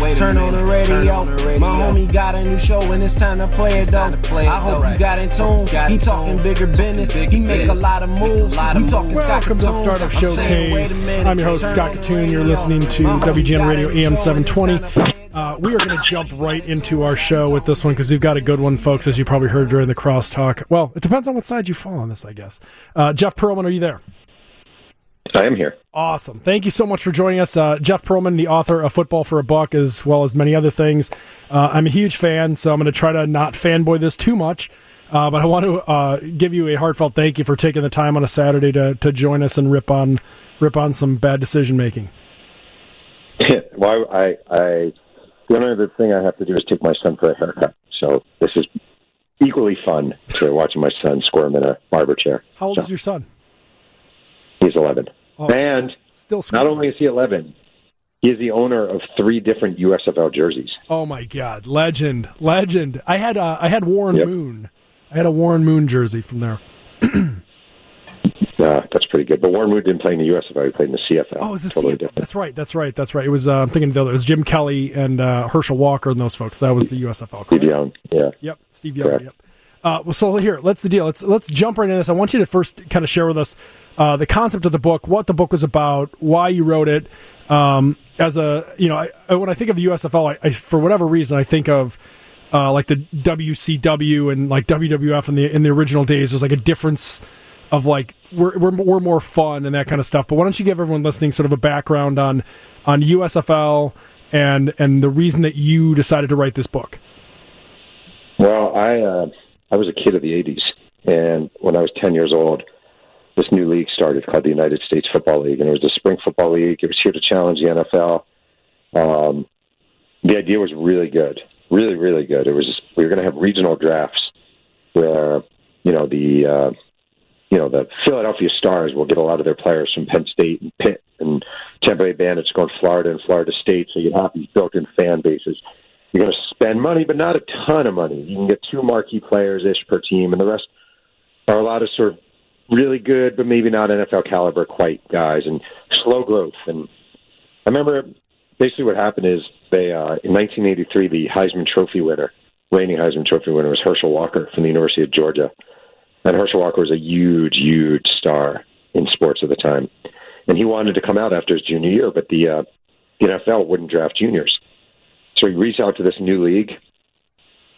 minute, turn on the radio. My homie got a new show and it's time to play it though. I hope you got in tune. He talking bigger business. He make a lot of moves. We talking Scott Welcome to the Startup Showcase. I'm your host, Scott Kitun. You're listening to WGN Radio AM 720. Uh, we are going to jump right into our show with this one because we've got a good one, folks, as you probably heard during the crosstalk. Well, it depends on what side you fall on this, I guess. Uh, Jeff Pearlman, are you there? I am here. Awesome. Thank you so much for joining us. Uh, Jeff Pearlman, the author of Football for a Buck, as well as many other things. Uh, I'm a huge fan, so I'm going to try to not fanboy this too much. Uh, but I want to uh, give you a heartfelt thank you for taking the time on a Saturday to, to join us and rip on rip on some bad decision making. well, I, I the only other thing I have to do is take my son for a haircut. So this is equally fun to watching my son squirm in a barber chair. How old so, is your son? He's 11. Oh, and still not only is he 11, he is the owner of three different USFL jerseys. Oh my God, legend, legend! I had uh, I had Warren Yep. Moon. I had a Warren Moon jersey from there. Uh, that's pretty good. But Warren Moon didn't play in the USFL; he played in the CFL. Oh, is this totally CFL? different. That's right. That's right. That's right. It was. Uh, I'm thinking of the other. It was Jim Kelly and uh, Herschel Walker and those folks. That was the USFL. Steve? Young, yeah. Yep, Steve Young. Correct. Yep. Uh, so here, let's the deal. Let's let's jump right into this. I want you to first kind of share with us uh, the concept of the book, what the book was about, why you wrote it. Um, as a you know, I- when I think of the USFL, I, I for whatever reason I think of uh, like the WCW and like WWF in the in the original days. There's like a difference of like we're, we're we're more fun and that kind of stuff. But why don't you give everyone listening sort of a background on on USFL and and the reason that you decided to write this book? Well, I uh, I was a kid of the '80s, and when I was 10 years old, this new league started called the United States Football League, and it was the spring football league. It was here to challenge the NFL. Um, the idea was really good, really, really good. It was we were going to have regional drafts where you know the uh, you know the Philadelphia Stars will get a lot of their players from Penn State and Pitt and Tampa Bay Bandits going Florida and Florida State, so you'd have these built-in fan bases. You're going to spend money, but not a ton of money. You can get two marquee players ish per team, and the rest are a lot of sort of really good, but maybe not NFL caliber quite guys, and slow growth. And I remember basically what happened is they uh, in 1983 the Heisman Trophy winner, reigning Heisman Trophy winner, was Herschel Walker from the University of Georgia, and Herschel Walker was a huge, huge star in sports at the time, and he wanted to come out after his junior year, but the uh, the NFL wouldn't draft juniors. So he reached out to this new league,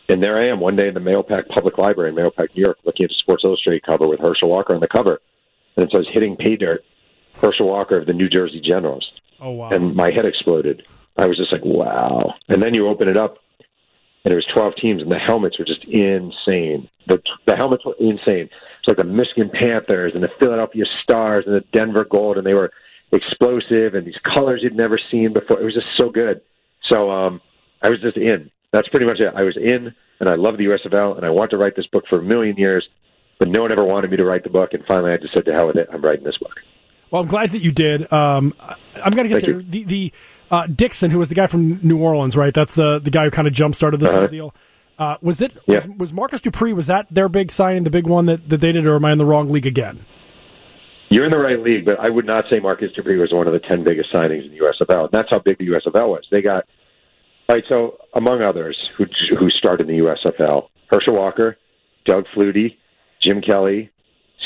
and there I am one day in the Mahopac Public Library in Mahopac, New York, looking at a Sports Illustrated cover with Herschel Walker on the cover, and it says "Hitting Pay Dirt." Herschel Walker of the New Jersey Generals, Oh wow! and my head exploded. I was just like, "Wow!" And then you open it up, and it was twelve teams, and the helmets were just insane. The the helmets were insane. It's like the Michigan Panthers and the Philadelphia Stars and the Denver Gold, and they were explosive and these colors you'd never seen before. It was just so good. So um, I was just in. That's pretty much it. I was in, and I love the USFL, and I want to write this book for a million years, but no one ever wanted me to write the book, and finally I just said, "To hell with it! I'm writing this book." Well, I'm glad that you did. Um, I'm going to guess the the uh, Dixon, who was the guy from New Orleans, right? That's the the guy who kind of jump started this Uh-huh. whole deal. Uh, was it Yeah. was, was Marcus Dupree? Was that their big signing, the big one that, that they did, or am I in the wrong league again? You're in the right league, but I would not say Marcus Dupree was one of the 10 biggest signings in the USFL. And that's how big the USFL was. They got, right, so among others who, who started in the USFL, Herschel Walker, Doug Flutie, Jim Kelly,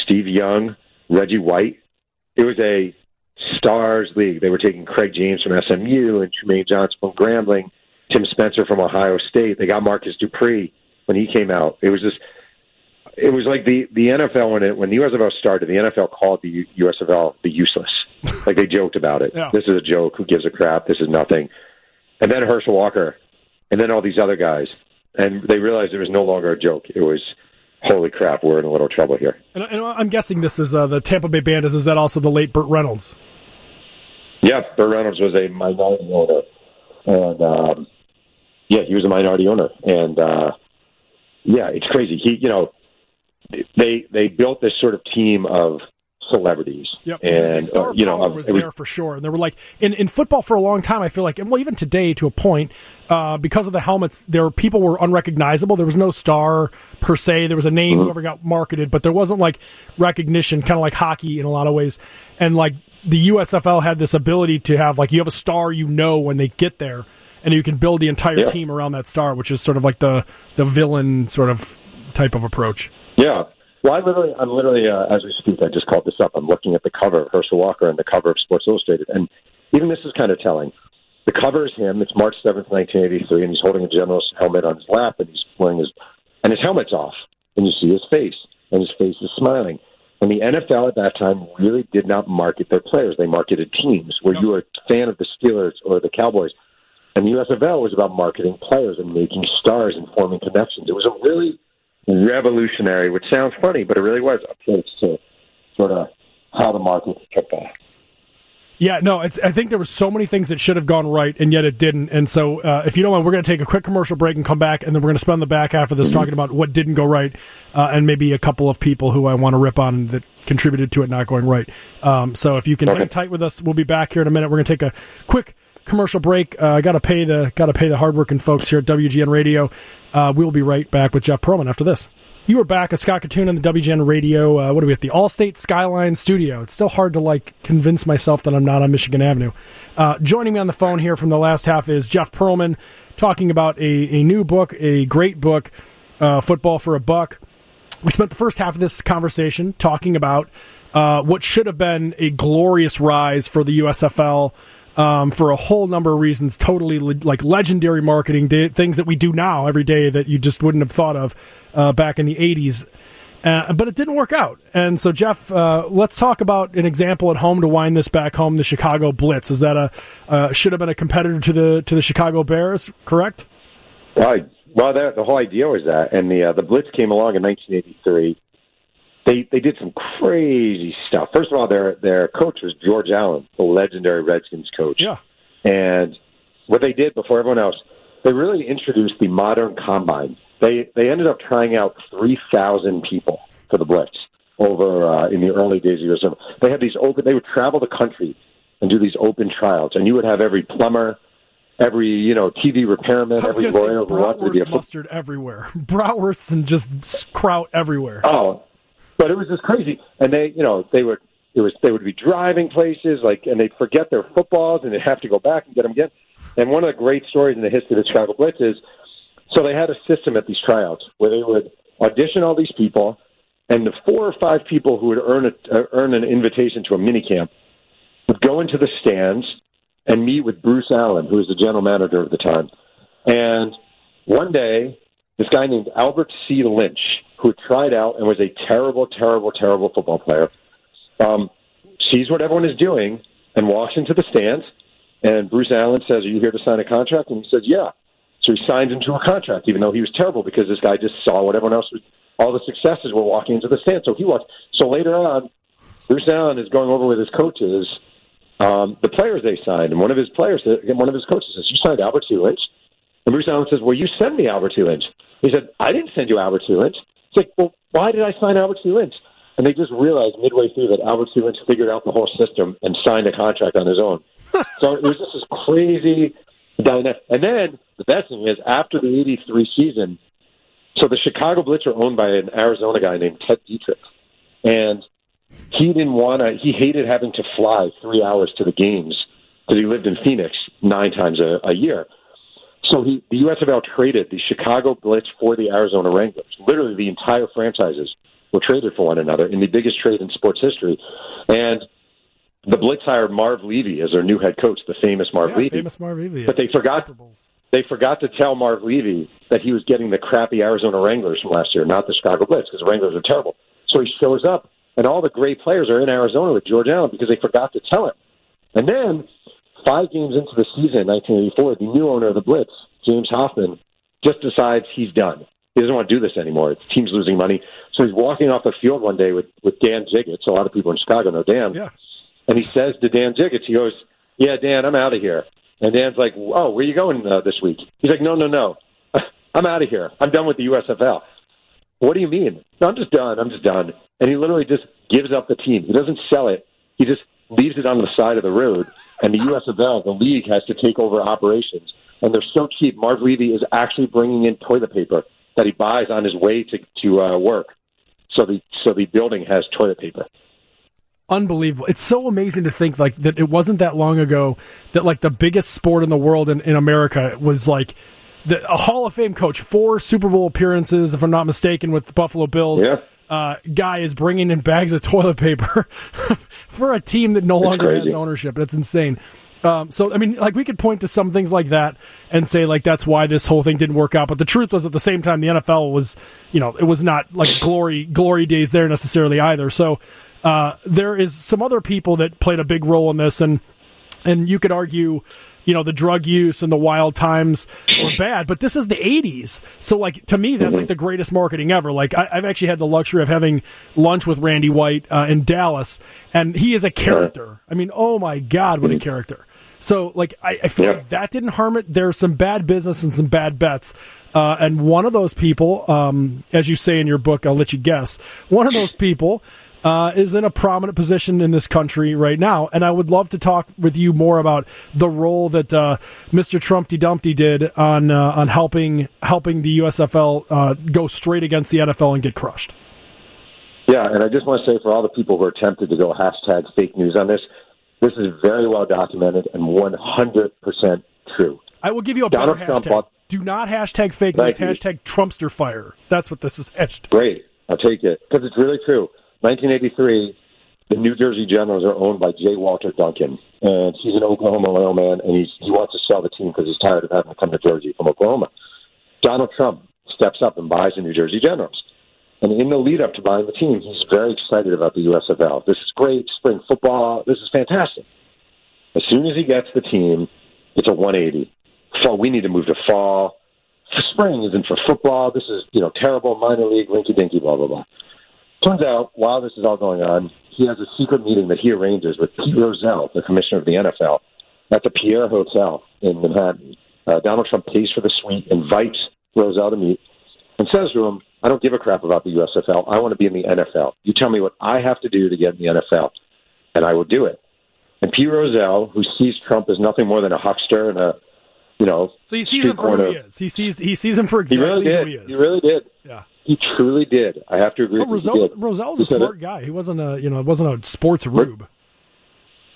Steve Young, Reggie White. It was a stars league. They were taking Craig James from SMU and Trumaine Johnson from Grambling, Tim Spencer from Ohio State. They got Marcus Dupree when he came out. It was just it was like the the NFL when it when the USFL started, the NFL called the USFL the useless. like they joked about it. Yeah. This is a joke. Who gives a crap? This is nothing. And then Herschel Walker, and then all these other guys, and they realized it was no longer a joke. It was holy crap. We're in a little trouble here. And, and I'm guessing this is uh, the Tampa Bay Bandits. Is that also the late Burt Reynolds? Yeah, Burt Reynolds was a minority owner, and um, yeah, he was a minority owner, and uh, yeah, it's crazy. He, you know, they they built this sort of team of celebrities, Yep. And Star uh, you know, was it was- there for sure, and they were like in, in football for a long time. I feel like, and well, even today to a point, uh, because of the helmets, there people were unrecognizable. There was no star per se. There was a name Mm-hmm. whoever got marketed, but there wasn't like recognition, kind of like hockey in a lot of ways. And like the USFL had this ability to have like you have a star you know when they get there. and you can build the entire yeah. team around that star, which is sort of like the the villain sort of type of approach. Yeah. Well, I literally, I'm literally, uh, as we speak, I just called this up. I'm looking at the cover of Herschel Walker and the cover of Sports Illustrated, and even this is kind of telling. The cover is him. It's March 7th, 1983, and he's holding a general's helmet on his lap, and he's wearing his, and his helmet's off, and you see his face, and his face is smiling. And the NFL at that time really did not market their players. They marketed teams. Where you were a fan of the Steelers or the Cowboys, and the USFL was about marketing players and making stars and forming connections. It was a really revolutionary, which sounds funny, but it really was approach to sort of how the market football. Yeah, no, it's. I think there were so many things that should have gone right, and yet it didn't. And so, uh, if you don't mind, we're going to take a quick commercial break and come back, and then we're going to spend the back half of this mm-hmm. talking about what didn't go right, uh, and maybe a couple of people who I want to rip on that contributed to it not going right. Um, so, if you can okay. hang tight with us, we'll be back here in a minute. We're going to take a quick commercial break. Uh, I got to pay the got to pay the hardworking folks here at WGN Radio. Uh, we will be right back with Jeff Pearlman after this. You are back at Scott Kitun on the WGN Radio. Uh, what are we at the Allstate Skyline Studio? It's still hard to like convince myself that I'm not on Michigan Avenue. Uh, joining me on the phone here from the last half is Jeff Pearlman, talking about a, a new book, a great book, uh, Football for a Buck. We spent the first half of this conversation talking about uh, what should have been a glorious rise for the USFL um, for a whole number of reasons. Totally le- like legendary marketing, things that we do now every day that you just wouldn't have thought of uh, back in the 80s. Uh, but it didn't work out. And so, Jeff, uh, let's talk about an example at home to wind this back home. The Chicago Blitz is that a uh, should have been a competitor to the to the Chicago Bears, correct? Right. Well, the, the whole idea was that, and the uh, the Blitz came along in 1983 they they did some crazy stuff. First of all, their their coach was George Allen, the legendary Redskins coach. Yeah. And what they did before everyone else, they really introduced the modern combine. They they ended up trying out three thousand people for the Blitz over uh, in the early days of years. They had these open. They would travel the country and do these open trials, and you would have every plumber, every you know TV repairman, every lawyer to mustard everywhere, bratwurst and just kraut everywhere. Oh, but it was just crazy. And they, you know, they would it was they would be driving places like, and they'd forget their footballs, and they'd have to go back and get them again. And one of the great stories in the history of the Chicago Blitz is, so they had a system at these tryouts where they would audition all these people, and the four or five people who would earn a, uh, earn an invitation to a mini camp would go into the stands and meet with Bruce Allen, who was the general manager at the time. And one day, this guy named Albert C. Lynch who tried out and was a terrible, terrible, terrible football player, um, sees what everyone is doing and walks into the stands. And Bruce Allen says, "Are you here to sign a contract?" And he says, "Yeah." So he signs into a contract, even though he was terrible because this guy just saw what everyone else was. All the successes were walking into the stands. so he walked. So later on, Bruce Allen is going over with his coaches um, the players they signed, and one of his players, one of his coaches says, "You signed Albert C. Lynch," and Bruce Allen says, "Well, you send me Albert C. Lynch." He said, "I didn't send you Albert C. Lynch." It's like, well, why did I sign Albert C. Lynch? And they just realized midway through that Albert C. Lynch figured out the whole system and signed a contract on his own. so it was just this crazy dynamic. And then the best thing is, after the 83 season, so the Chicago Blitz are owned by an Arizona guy named Ted Diethrich. And he didn't want to, he hated having to fly three hours to the games because he lived in Phoenix nine times a, a year. So he, the USFL traded the Chicago Blitz for the Arizona Wranglers. Literally, the entire franchises were traded for one another in the biggest trade in sports history. And the Blitz hired Marv Levy as their new head coach, the famous Marv yeah, Levy. Famous Marv Levy. But they forgot. They forgot to tell Marv Levy that he was getting the crappy Arizona Wranglers from last year, not the Chicago Blitz, because the Wranglers are terrible. So he shows up, and all the great players are in Arizona with George Allen because they forgot to tell him. And then five games into the season, 1984, the new owner of the Blitz, James Hoffman, just decides he's done. He doesn't want to do this anymore. The team's losing money. So he's walking off the field one day with, with Dan Jiggetts. A lot of people in Chicago know Dan. Yeah. And he says to Dan Jiggetts, he goes, Yeah, Dan, I'm out of here. And Dan's like, Oh, where are you going uh, this week? He's like, No, no, no. I'm out of here. I'm done with the USFL. What do you mean? No, I'm just done. I'm just done. And he literally just gives up the team. He doesn't sell it. He just leaves it on the side of the road and the USFL, the league, has to take over operations. And they're so cheap. Marv Levy is actually bringing in toilet paper that he buys on his way to to uh, work. So the so the building has toilet paper. unbelievable. It's so amazing to think like that it wasn't that long ago that like the biggest sport in the world in, in America was like the, a Hall of Fame coach, four Super Bowl appearances, if I'm not mistaken, with the Buffalo Bills. Yeah. Uh, guy is bringing in bags of toilet paper for a team that no longer has ownership. That's insane. Um, so I mean, like we could point to some things like that and say like that's why this whole thing didn't work out. But the truth was, at the same time, the NFL was, you know, it was not like glory glory days there necessarily either. So uh, there is some other people that played a big role in this, and and you could argue. You know the drug use and the wild times were bad, but this is the '80s. So, like to me, that's like the greatest marketing ever. Like I, I've actually had the luxury of having lunch with Randy White uh, in Dallas, and he is a character. I mean, oh my God, what a character! So, like, I, I feel Yeah. like that didn't harm it. There's some bad business and some bad bets. Uh, and one of those people, um, as you say in your book, I'll let you guess, one of those people uh, is in a prominent position in this country right now. And I would love to talk with you more about the role that uh, Mr. Trumpty Dumpty did on uh, on helping helping the USFL uh, go straight against the NFL and get crushed. Yeah, and I just want to say for all the people who are tempted to go hashtag fake news on this, this is very well documented and 100% true. I will give you a better Donald Trump hashtag. bought- Do not hashtag fake news. Hashtag Trumpster fire. That's what this is hashtag. Great. I'll take it because it's really true. 1983, the New Jersey Generals are owned by J. Walter Duncan, and he's an Oklahoma oil man, and he's, he wants to sell the team because he's tired of having to come to Jersey from Oklahoma. Donald Trump steps up and buys the New Jersey Generals. And in the lead up to buying the team, he's very excited about the USFL. This is great, spring football. This is fantastic. As soon as he gets the team, it's a 180. Fall, we need to move to fall. Spring isn't for football. This is, you know, terrible minor league, rinky dinky, blah, blah, blah. Turns out, while this is all going on, he has a secret meeting that he arranges with Pete Rozelle, the commissioner of the NFL, at the Pierre Hotel in Manhattan. Uh, Donald Trump pays for the suite, invites Rozelle to meet, and says to him, I don't give a crap about the USFL. I want to be in the NFL. You tell me what I have to do to get in the NFL, and I will do it. And Pete Rozelle, who sees Trump as nothing more than a huckster and a, you know, So he sees him for who he is. He sees he sees him for He exactly really did. who he is. He really did. yeah. He truly did. I have to agree. With you. Rozelle, He did. Rozelle's He a smart it. guy. He wasn't a you know wasn't a sports rube.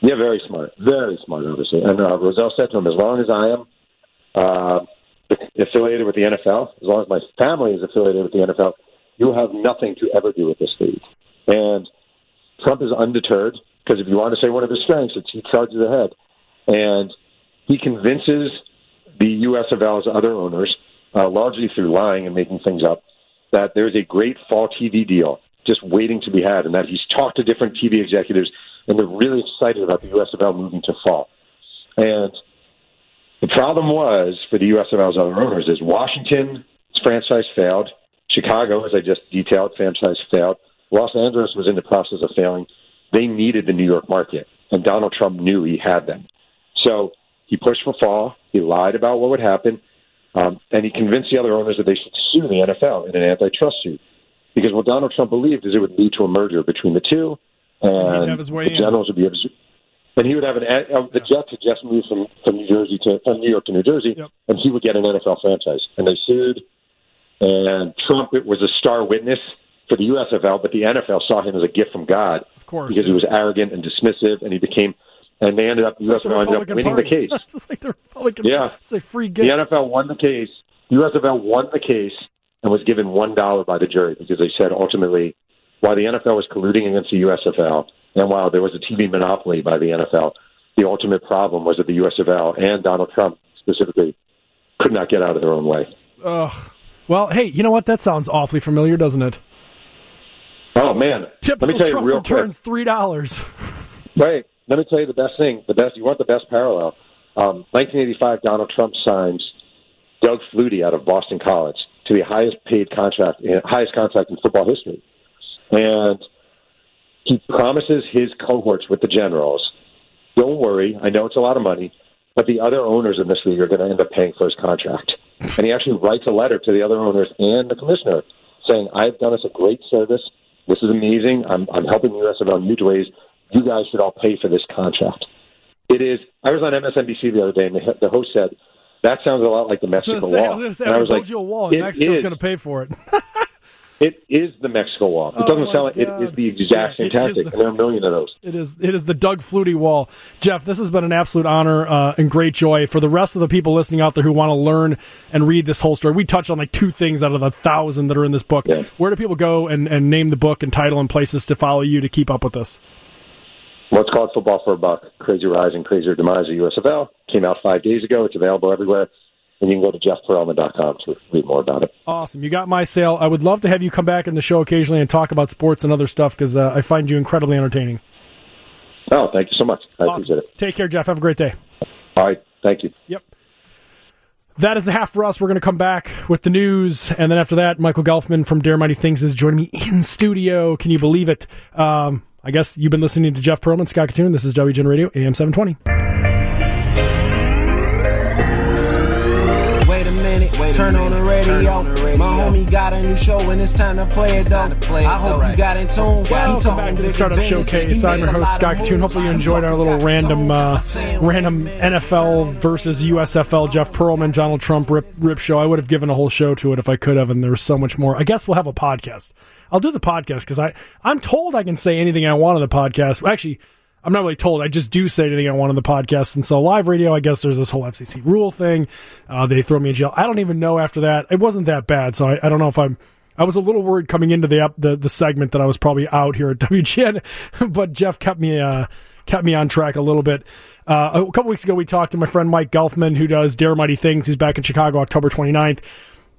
Yeah, very smart. Very smart, obviously. And uh, Rozelle said to him, as long as I am uh, affiliated with the NFL, as long as my family is affiliated with the NFL, you have nothing to ever do with this league. And Trump is undeterred because if you want to say one of his strengths, it's he charges ahead. And he convinces the USFL's other owners, uh, largely through lying and making things up, that there's a great fall TV deal just waiting to be had, and that he's talked to different TV executives, and they're really excited about the USFL moving to fall. And the problem was for the USFL's other owners is Washington's franchise failed, Chicago, as I just detailed, franchise failed. Los Angeles was in the process of failing. They needed the New York market, and Donald Trump knew he had them. So he pushed for fall. He lied about what would happen, um, and he convinced the other owners that they should sue the NFL in an antitrust suit. Because what Donald Trump believed is it would lead to a merger between the two, and have his way the in. Generals would be to. And he would have an uh, the Jets had just moved from from New Jersey to from New York to New Jersey, Yep. and he would get an NFL franchise. And they sued, and Trump it was a star witness for the USFL, but the NFL saw him as a gift from God Of course, because he was arrogant and dismissive, and he became, and they ended up the The USFL ended up winning Party. the case. Like the Republican. Yeah. It's a free The. NFL won the case. The USFL won the case and was given one dollar by the jury because they said ultimately, while the NFL was colluding against the USFL, and while there was a TV monopoly by the NFL, the ultimate problem was that the USFL and Donald Trump specifically could not get out of their own way. Ugh. Well, hey, you know what? That sounds awfully familiar, doesn't it? Oh man! Typical Let me tell you Trump real returns three dollars. Right. Let me tell you the best thing. The best. You want the best parallel? Um, 1985. Donald Trump signs Doug Flutie out of Boston College to the highest paid contract, highest contract in football history, and he promises his cohorts with the Generals, "Don't worry, I know it's a lot of money, but the other owners in this league are going to end up paying for his contract." and he actually writes a letter to the other owners and the commissioner saying, "I've done us a great service. This is amazing. I'm, I'm helping the USFL in huge ways. You guys should all pay for this contract." It is. I was on MSNBC the other day, and the, the host said, "That sounds a lot like the Mexico to say, I Wall." was going to say, and I I was was like, you a wall, and Mexico's going to pay for it. It is the Mexico wall. It Oh, doesn't sound like it is the exact same tactic, the- and there are a million of those. It is it is the Doug Flutie wall. Jeff, this has been an absolute honor uh, and great joy for the rest of the people listening out there who want to learn and read this whole story. We touched on like two things out of the thousand that are in this book. Yeah. Where do people go and, and name the book and title and places to follow you to keep up with this? It's called Football for a Buck: Crazy Rise and Crazier Demise of USFL. Came out five days ago. It's available everywhere, and you can go to jeffpearlman.com to read more about it. Awesome. You got my sale. I would love to have you come back in the show occasionally and talk about sports and other stuff because uh, I find you incredibly entertaining. Oh, thank you so much. I Awesome. appreciate it. Take care, Jeff. Have a great day. All right, thank you. Yep. That is the half for us. We're going to come back with the news, and then after that, Michael Gelphman from Dare Mighty Things is joining me in studio. Can you believe it? Um, I guess you've been listening to Jeff Pearlman, Scott Kitun. This is WGN Radio, AM 720. Turn on the radio. My homie got a new show and it's time to play it though. I hope you got in tune. Welcome back to the Startup Showcase. I'm your host, Scott Kitun. Hopefully, you enjoyed our little random, uh, random NFL versus USFL Jeff Pearlman, Donald Trump rip, rip show. I would have given a whole show to it if I could have, and there was so much more. I guess we'll have a podcast. I'll do the podcast because I I'm told I can say anything I want on the podcast. Actually, I'm not really told. I just do say anything I want on the podcast. And so live radio, I guess there's this whole FCC rule thing. Uh, they throw me in jail. I don't even know after that. It wasn't that bad. So I, I don't know if I'm. I was a little worried coming into the the the segment that I was probably out here at WGN, but Jeff kept me uh, kept me on track a little bit. Uh, a couple weeks ago, we talked to my friend Mike Gelphman, who does Dare Mighty Things. He's back in Chicago, October 29th.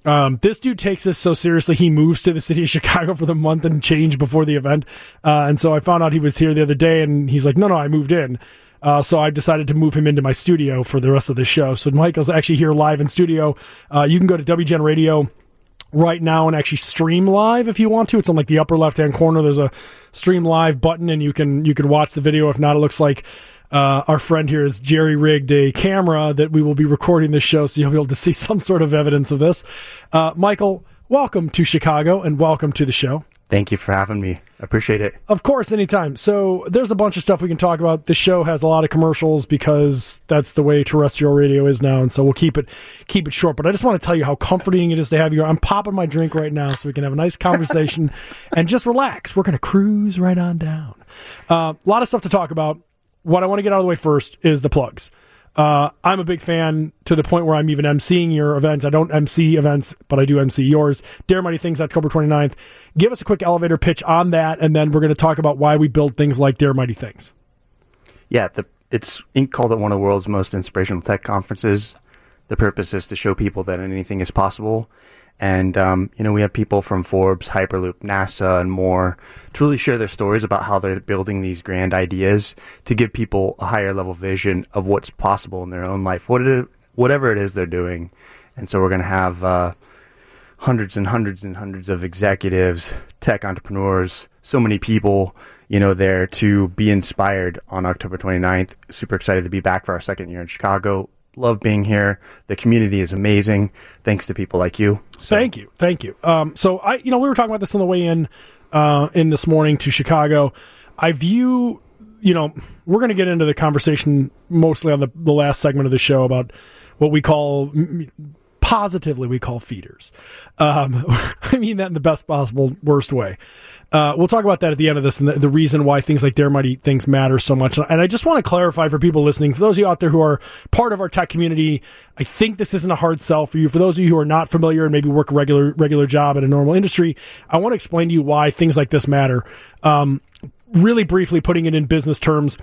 Um, this dude takes this so seriously. He moves to the city of Chicago for the month and change before the event. Uh, and so I found out he was here the other day, and he's like, "No, no, I moved in." Uh, so I decided to move him into my studio for the rest of the show. So Michael's actually here live in studio. Uh, you can go to WGN Radio right now and actually stream live if you want to. It's on like the upper left hand corner. There's a stream live button, and you can you can watch the video. If not, it looks like uh, our friend here has jerry rigged a camera that we will be recording this show, so you'll be able to see some sort of evidence of this. Uh, Michael, welcome to Chicago and welcome to the show. Thank you for having me. I appreciate it. Of course, anytime. So there's a bunch of stuff we can talk about. The show has a lot of commercials because that's the way terrestrial radio is now, and so we'll keep it keep it short. But I just want to tell you how comforting it is to have you. I'm popping my drink right now so we can have a nice conversation and just relax. We're going to cruise right on down. Uh, a lot of stuff to talk about. What I want to get out of the way first is the plugs. Uh, I'm a big fan to the point where I'm even emceeing your event. I don't MC events, but I do MC yours. Dare Mighty Things, October 29th. Give us a quick elevator pitch on that, and then we're going to talk about why we build things like Dare Mighty Things. Yeah, the, it's Inc. called it one of the world's most inspirational tech conferences. The purpose is to show people that anything is possible. And, um, you know, we have people from Forbes, Hyperloop, NASA, and more to really share their stories about how they're building these grand ideas to give people a higher level vision of what's possible in their own life, what it, whatever it is they're doing. And so we're going to have uh, hundreds and hundreds and hundreds of executives, tech entrepreneurs, so many people, you know, there to be inspired on October 29th. Super excited to be back for our second year in Chicago. Love being here. The community is amazing. Thanks to people like you. So- Thank you, thank you. Um, so I, you know, we were talking about this on the way in, uh, in this morning to Chicago. I view, you know, we're going to get into the conversation mostly on the the last segment of the show about what we call positively we call feeders. Um, I mean that in the best possible worst way. Uh, we'll talk about that at the end of this and the, the reason why things like Dare Mighty things matter so much. And I just want to clarify for people listening, for those of you out there who are part of our tech community, I think this isn't a hard sell for you. For those of you who are not familiar and maybe work a regular regular job in a normal industry, I want to explain to you why things like this matter. Um, really briefly, putting it in business terms,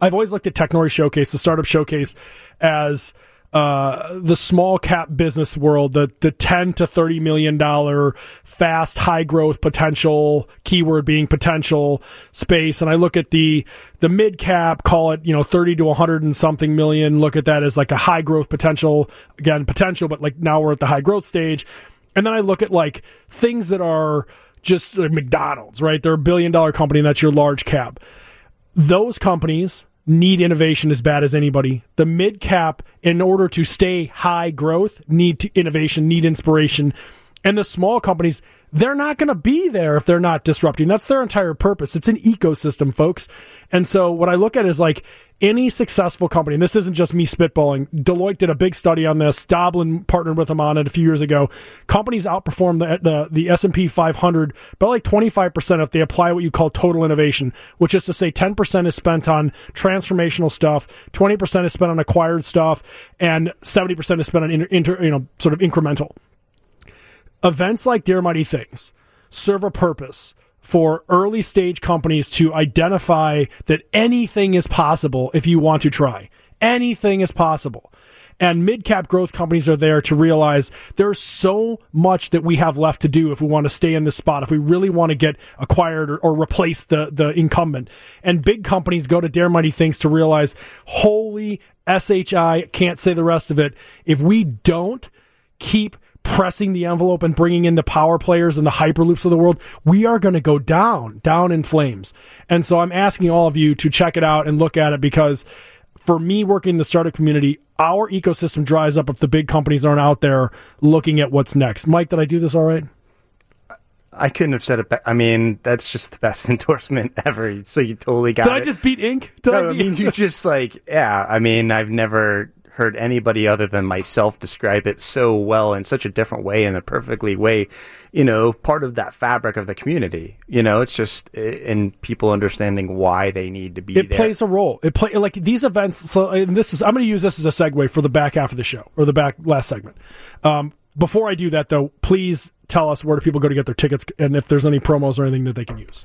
I've always looked at Technori Showcase, the startup showcase, as uh, the small cap business world, the the ten to thirty million dollar fast high growth potential keyword being potential space, and I look at the the mid cap, call it you know thirty to one hundred and something million. Look at that as like a high growth potential again potential, but like now we're at the high growth stage, and then I look at like things that are just like McDonald's, right? They're a billion dollar company, and that's your large cap those companies need innovation as bad as anybody. The mid cap, in order to stay high growth, need to innovation, need inspiration. And the small companies, they're not going to be there if they're not disrupting. That's their entire purpose. It's an ecosystem, folks. And so what I look at is like any successful company, and this isn't just me spitballing. Deloitte did a big study on this. Doblin partnered with them on it a few years ago. Companies outperform the the, the S and P 500 by like 25 percent if they apply what you call total innovation, which is to say 10 percent is spent on transformational stuff, 20 percent is spent on acquired stuff, and 70 percent is spent on inter, inter, you know sort of incremental events like Dare Mighty Things serve a purpose for early stage companies to identify that anything is possible if you want to try. Anything is possible. And mid cap growth companies are there to realize there's so much that we have left to do if we want to stay in this spot, if we really want to get acquired or, or replace the, the incumbent. And big companies go to Dare Mighty Things to realize, holy SHI, can't say the rest of it. If we don't keep pressing the envelope and bringing in the power players and the hyperloops of the world, we are going to go down, down in flames. And so I'm asking all of you to check it out and look at it because for me working in the startup community, our ecosystem dries up if the big companies aren't out there looking at what's next. Mike, did I do this all right? I couldn't have said it. Be- I mean, that's just the best endorsement ever. So you totally got did it. Did I just beat Inc.? Did no, I, beat- I mean, you just like, yeah. I mean, I've never heard anybody other than myself describe it so well in such a different way in a perfectly way you know part of that fabric of the community. You know it's just in people understanding why they need to be it there. plays a role. It play like these events so and this is i'm going to use this as a segue for the back half of the show or the back last segment. Um, before i do that though please tell us where do people go to get their tickets and if there's any promos or anything that they can use.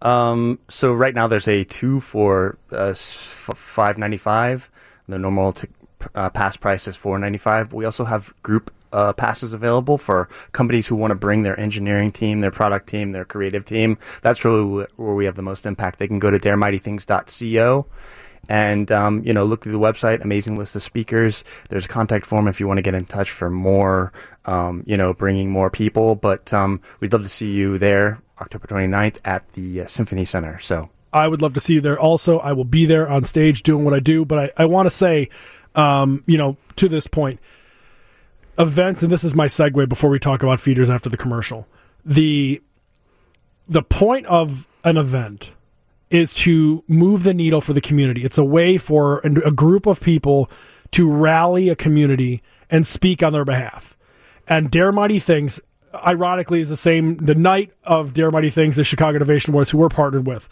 Um, so right now there's a two for uh, five ninety five the normal t- uh, pass price is four ninety five. We also have group uh, passes available for companies who want to bring their engineering team, their product team, their creative team. That's really where we have the most impact. They can go to daremightythings.co and um, you know look through the website. Amazing list of speakers. There's a contact form if you want to get in touch for more. Um, you know, bringing more people. But um, we'd love to see you there, October 29th at the uh, Symphony Center. So I would love to see you there. Also, I will be there on stage doing what I do. But I, I want to say, um, you know, to this point, events, and this is my segue before we talk about feeders after the commercial. The the point of an event is to move the needle for the community. It's a way for a group of people to rally a community and speak on their behalf. And Dare Mighty Things, ironically, is the same the night of Dare Mighty Things, the Chicago Innovation Awards, who we're partnered with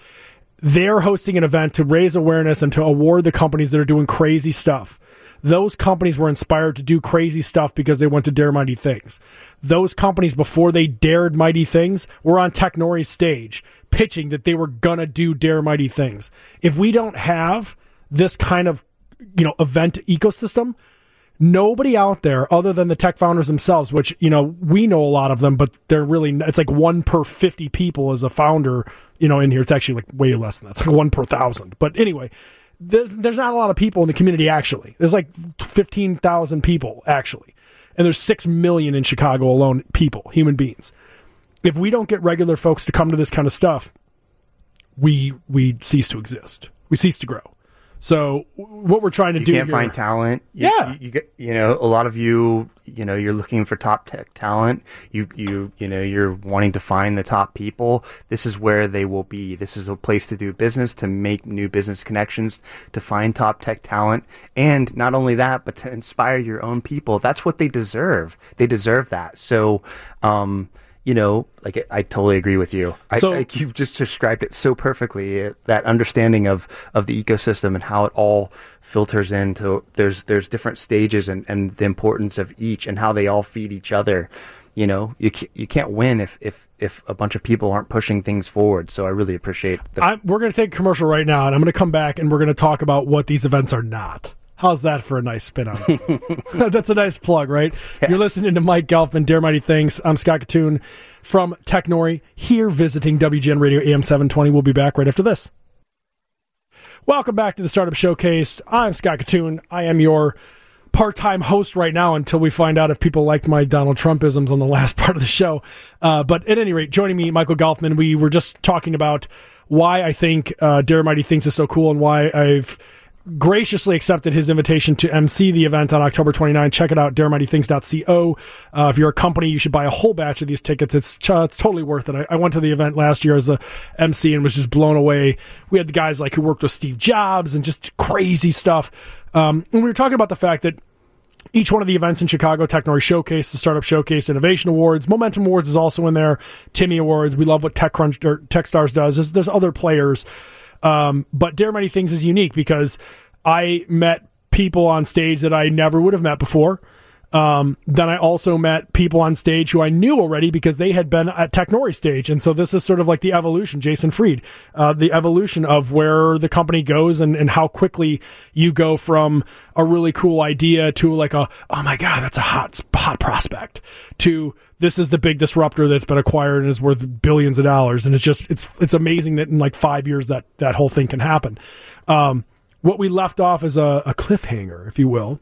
they're hosting an event to raise awareness and to award the companies that are doing crazy stuff. Those companies were inspired to do crazy stuff because they went to Dare Mighty Things. Those companies, before they dared Mighty Things, were on Technori's stage pitching that they were going to do Dare Mighty Things. If we don't have this kind of you know event ecosystem, nobody out there other than the tech founders themselves which you know we know a lot of them but they're really it's like one per 50 people as a founder you know in here it's actually like way less than that. It's like one per thousand. But anyway there's not a lot of people in the community actually. There's like 15000 people actually. And there's 6 million in chicago alone people human beings. If we don't get regular folks to come to this kind of stuff we we cease to exist. We cease to grow so what we're trying to you do, you can't here, find talent. You, yeah, you, you, get you know a lot of you you know you're looking for top tech talent. You you you know you're wanting to find the top people. This is where they will be. This is a place to do business, to make new business connections, to find top tech talent, and not only that, but to inspire your own people. That's what they deserve. They deserve that. So. Um, you know, like I totally agree with you. So, I, I, you've just described it so perfectly. It, that understanding of of the ecosystem and how it all filters into there's there's different stages and and the importance of each and how they all feed each other. You know, you can't, you can't win if if if a bunch of people aren't pushing things forward. So I really appreciate. The- I, we're going to take a commercial right now, and I'm going to come back and we're going to talk about what these events are not. How's that for a nice spin on it? That's a nice plug, right? Yes. You're listening to Mike Gelphman, Dare Mighty Things. I'm Scott Kitun from Technori here visiting WGN Radio AM 720. We'll be back right after this. Welcome back to the Startup Showcase. I'm Scott Kitun. I am your part-time host right now until we find out if people liked my Donald Trumpisms on the last part of the show. Uh, but at any rate, joining me, Michael Gelphman, we were just talking about why I think uh, Dare Mighty Things is so cool and why I've graciously accepted his invitation to MC the event on October 29. Check it out, daremightythings.co. Uh, if you're a company, you should buy a whole batch of these tickets. It's it's totally worth it. I, I, went to the event last year as a MC and was just blown away. We had the guys like who worked with Steve Jobs and just crazy stuff. Um, and we were talking about the fact that each one of the events in Chicago, Technori Showcase, the Startup Showcase, Innovation Awards, Momentum Awards is also in there, Timmy Awards. We love what TechCrunch or TechStars does. There's, there's other players. Um, but Dare Mighty Things is unique because I met people on stage that I never would have met before. Um, then I also met people on stage who I knew already because they had been at Technori stage. And so this is sort of like the evolution, Jason Fried, uh, the evolution of where the company goes and, and how quickly you go from a really cool idea to like a, oh my God, that's a hot, hot prospect to this is the big disruptor that's been acquired and is worth billions of dollars. And it's just, it's, it's amazing that in like five years that, that whole thing can happen. Um, what we left off as a, a cliffhanger, if you will,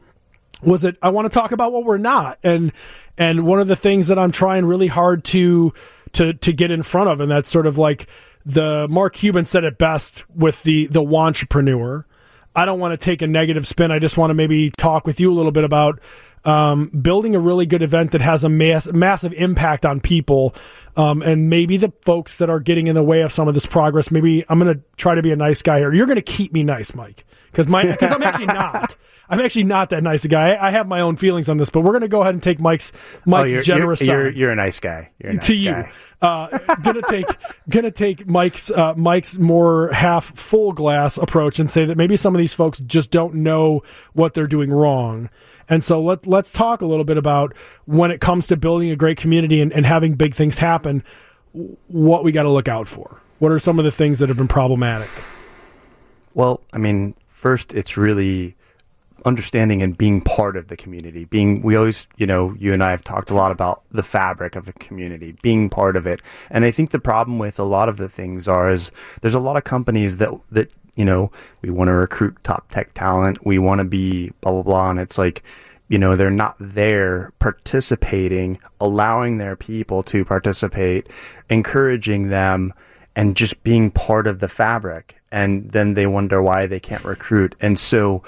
was that I want to talk about what we're not and and one of the things that I'm trying really hard to to to get in front of and that's sort of like the Mark Cuban said it best with the the entrepreneur. I don't want to take a negative spin. I just want to maybe talk with you a little bit about um, building a really good event that has a mass, massive impact on people, um, and maybe the folks that are getting in the way of some of this progress. Maybe I'm going to try to be a nice guy here. You're going to keep me nice, Mike, because my because I'm actually not. I'm actually not that nice a guy. I, have my own feelings on this, but we're going to go ahead and take Mike's Mike's oh, you're, generous you're, side. You're, you're, a nice guy. A nice to you. Uh, gonna take gonna take Mike's uh, Mike's more half full glass approach and say that maybe some of these folks just don't know what they're doing wrong. And so let let's talk a little bit about when it comes to building a great community and, and having big things happen, what we got to look out for. What are some of the things that have been problematic? Well, I mean, first, it's really understanding and being part of the community. Being, we always, you know, you and I have talked a lot about the fabric of a community, being part of it. And I think the problem with a lot of the things are is there's a lot of companies that, that, you know, we want to recruit top tech talent. We want to be blah, blah, blah. And it's like, you know, they're not there participating, allowing their people to participate, encouraging them and just being part of the fabric. And then they wonder why they can't recruit. And so,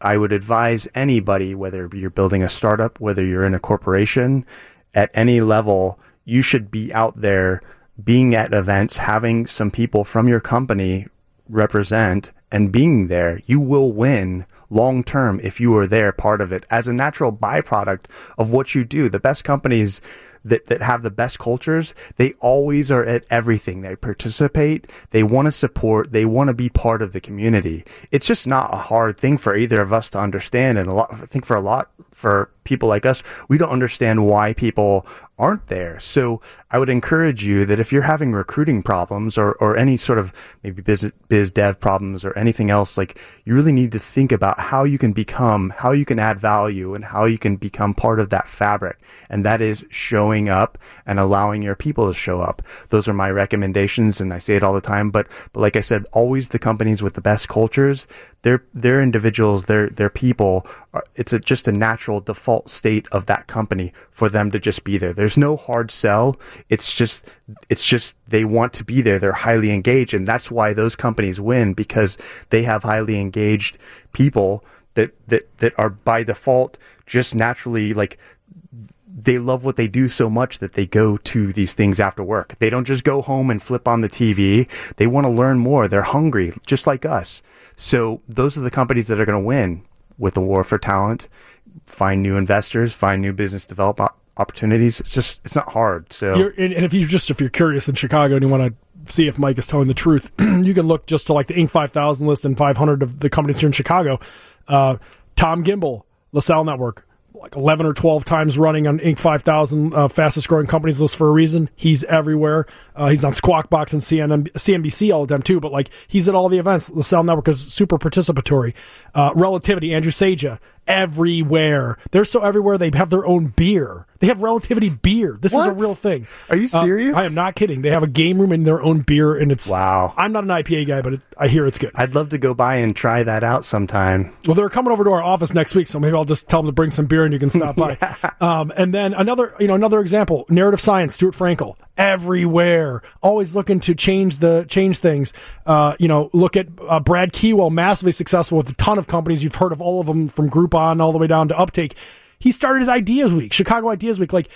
I would advise anybody, whether you're building a startup, whether you're in a corporation, at any level, you should be out there being at events, having some people from your company represent and being there. You will win long term if you are there part of it as a natural byproduct of what you do. The best companies that, that have the best cultures, they always are at everything. They participate. They want to support. They want to be part of the community. It's just not a hard thing for either of us to understand. And a lot, I think for a lot, for people like us, we don't understand why people aren't there. So I would encourage you that if you're having recruiting problems or, or any sort of maybe biz, biz dev problems or anything else, like you really need to think about how you can become, how you can add value and how you can become part of that fabric. And that is showing up and allowing your people to show up. Those are my recommendations. And I say it all the time. But, but like I said, always the companies with the best cultures, they're, they're individuals, they're, they're people. Uh, it's a, just a natural default state of that company for them to just be there. There's no hard sell. It's just, it's just they want to be there. They're highly engaged. And that's why those companies win because they have highly engaged people that, that, that are by default just naturally like they love what they do so much that they go to these things after work. They don't just go home and flip on the TV. They want to learn more. They're hungry, just like us. So those are the companies that are going to win with the war for talent find new investors, find new business development opportunities. It's just it's not hard. So you're, and, if you just if you're curious in Chicago and you want to see if Mike is telling the truth, you can look just to like the Inc. 5000 list and 500 of the companies here in Chicago. Uh, Tom Gimbel, LaSalle Network, like 11 or 12 times running on Inc. 5000 uh, fastest growing companies list for a reason. He's everywhere. Uh, he's on Squawk Box and CNN, CNBC all the time too, but like he's at all the events. LaSalle Network is super participatory. Uh, Relativity, Andrew Sieja, everywhere. They're so everywhere. They have their own beer. They have relativity beer. This is a real thing. Are you Uh, serious? I am not kidding. They have a game room and their own beer, and it's Wow. I'm not an IPA guy, but it, I hear it's good. I'd love to go by and try that out sometime. Well, they're coming over to our office next week, so maybe I'll just tell them to bring some beer and you can stop by. Um, and then another, you know, another example: narrative science. Stuart Frankel, everywhere, always looking to change the change things. Uh, you know, look at uh, Brad Keywell, massively successful with a ton of companies. You've heard of all of them from Groupon all the way down to Uptake. He started his Ideas Week, Chicago Ideas Week. Like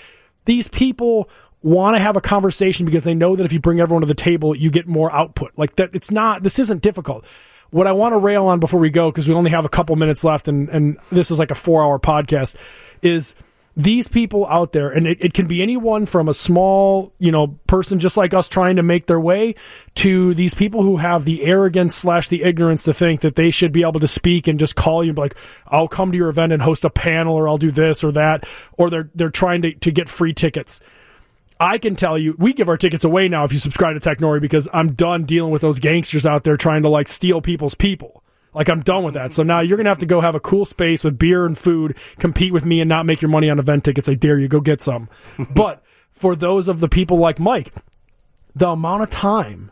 these people want to have a conversation because they know that if you bring everyone to the table, you get more output. Like that, it's not. This isn't difficult. What I want to rail on before we go, because we only have a couple minutes left, and and this is like a four hour podcast, is these people out there, and it, it can be anyone from a small, you know, person just like us trying to make their way to these people who have the arrogance slash the ignorance to think that they should be able to speak and just call you and be like, I'll come to your event and host a panel or I'll do this or that, or they're they're trying to, to get free tickets. I can tell you, we give our tickets away now if you subscribe to Technori because I'm done dealing with those gangsters out there trying to like steal people's people. Like I'm done with that. So now you're gonna have to go have a cool space with beer and food, compete with me, and not make your money on event tickets. I dare you, go get some. but for those of the people like Mike, the amount of time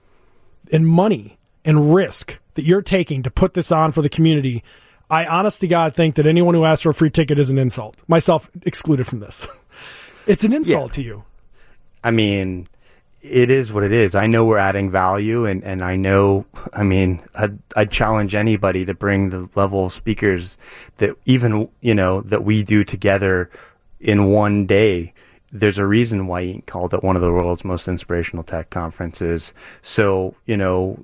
and money and risk that you're taking to put this on for the community, I honest to God think that anyone who asks for a free ticket is an insult. Myself excluded from this. it's an insult to you. I mean, it is what it is. I know we're adding value, and, and I know, I mean, I'd, I'd challenge anybody to bring the level of speakers that even, you know, that we do together in one day. There's a reason why Inc. called it one of the world's most inspirational tech conferences. So, you know,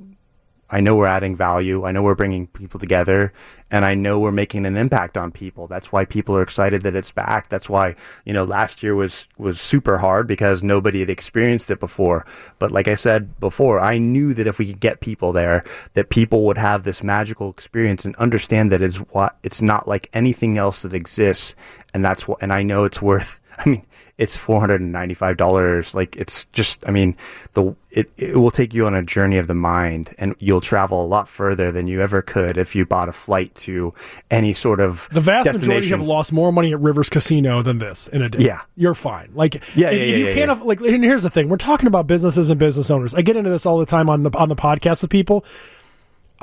I know we're adding value. I know we're bringing people together and I know we're making an impact on people. That's why people are excited that it's back. That's why, you know, last year was, was super hard because nobody had experienced it before. But like I said before, I knew that if we could get people there, that people would have this magical experience and understand that it's what, it's not like anything else that exists. And that's what, and I know it's worth, I mean, it's four hundred and ninety five dollars. Like it's just, I mean, the it it will take you on a journey of the mind, and you'll travel a lot further than you ever could if you bought a flight to any sort of The vast majority have lost more money at Rivers Casino than this in a day. Yeah. you're fine. Like, Yeah, if, yeah, if yeah, you yeah, can't, yeah. aff- like, and here's the thing: we're talking about businesses and business owners. I get into this all the time on the on the podcast with people.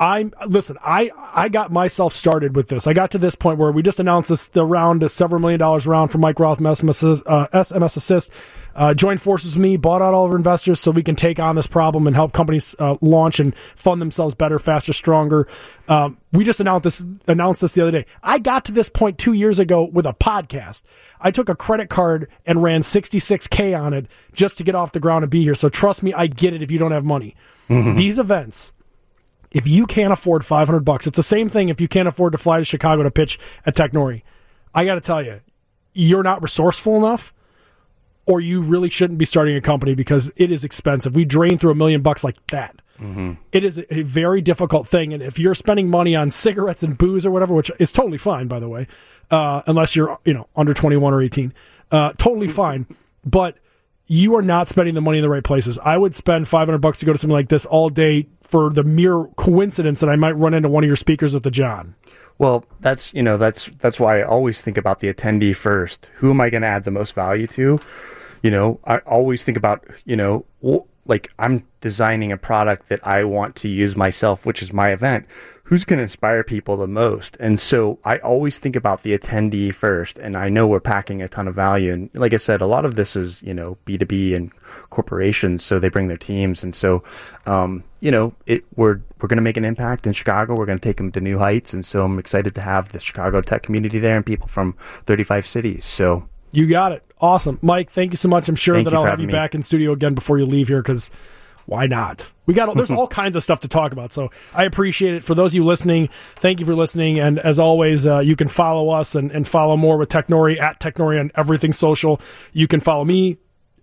I'm listen. I I got myself started with this. I got to this point where we just announced this the round, a several million dollars round for Mike Roth SMS, Assist- uh, SMS Assist. Uh, joined forces with me, bought out all of our investors so we can take on this problem and help companies uh, launch and fund themselves better, faster, stronger. Um, we just announced this announced this the other day. I got to this point two years ago with a podcast. I took a credit card and ran 66k on it just to get off the ground and be here. So trust me, I get it. If you don't have money, these events if you can't afford 500 bucks, it's the same thing if you can't afford to fly to Chicago to pitch at Technori. I got to tell you, you're not resourceful enough or you really shouldn't be starting a company because it is expensive. We drain through a million bucks like that. It is a very difficult thing. And if you're spending money on cigarettes and booze or whatever, which is totally fine, by the way, uh, unless you're, you know, under 21 or 18, uh, totally fine. But you are not spending the money in the right places. I would spend 500 bucks to go to something like this all day for the mere coincidence that I might run into one of your speakers at the John. Well, that's you know that's that's why I always think about the attendee first. Who am I going to add the most value to? You know, I always think about you know like I'm designing a product that I want to use myself, which is my event. Who's going to inspire people the most? And so I always think about the attendee first. And I know we're packing a ton of value. And like I said, a lot of this is you know B two B and corporations, so they bring their teams. And so, um, you know, it we're we're going to make an impact in Chicago. We're going to take them to new heights. And so I'm excited to have the Chicago tech community there and people from 35 cities. So You got it. Awesome. Mike, thank you so much. I'm sure Thank that I'll have you me. back in studio again before you leave here because why not? We got there's all kinds of stuff to talk about. So I appreciate it. For those of you listening, thank you for listening. And as always, uh, you can follow us and, and follow more with Technori at Technori on everything social. You can follow me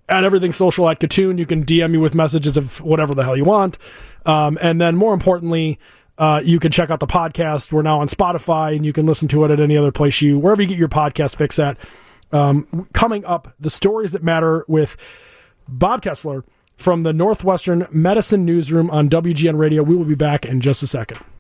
at everything social at Kitun. You can DM me with messages of whatever the hell you want. Um, and then more importantly, uh, you can check out the podcast. We're now on Spotify and you can listen to it at any other place you, wherever you get your podcast fix at. Um, coming up, the stories that matter with Bob Kessler from the Northwestern Medicine Newsroom on WGN Radio. We will be back in just a second.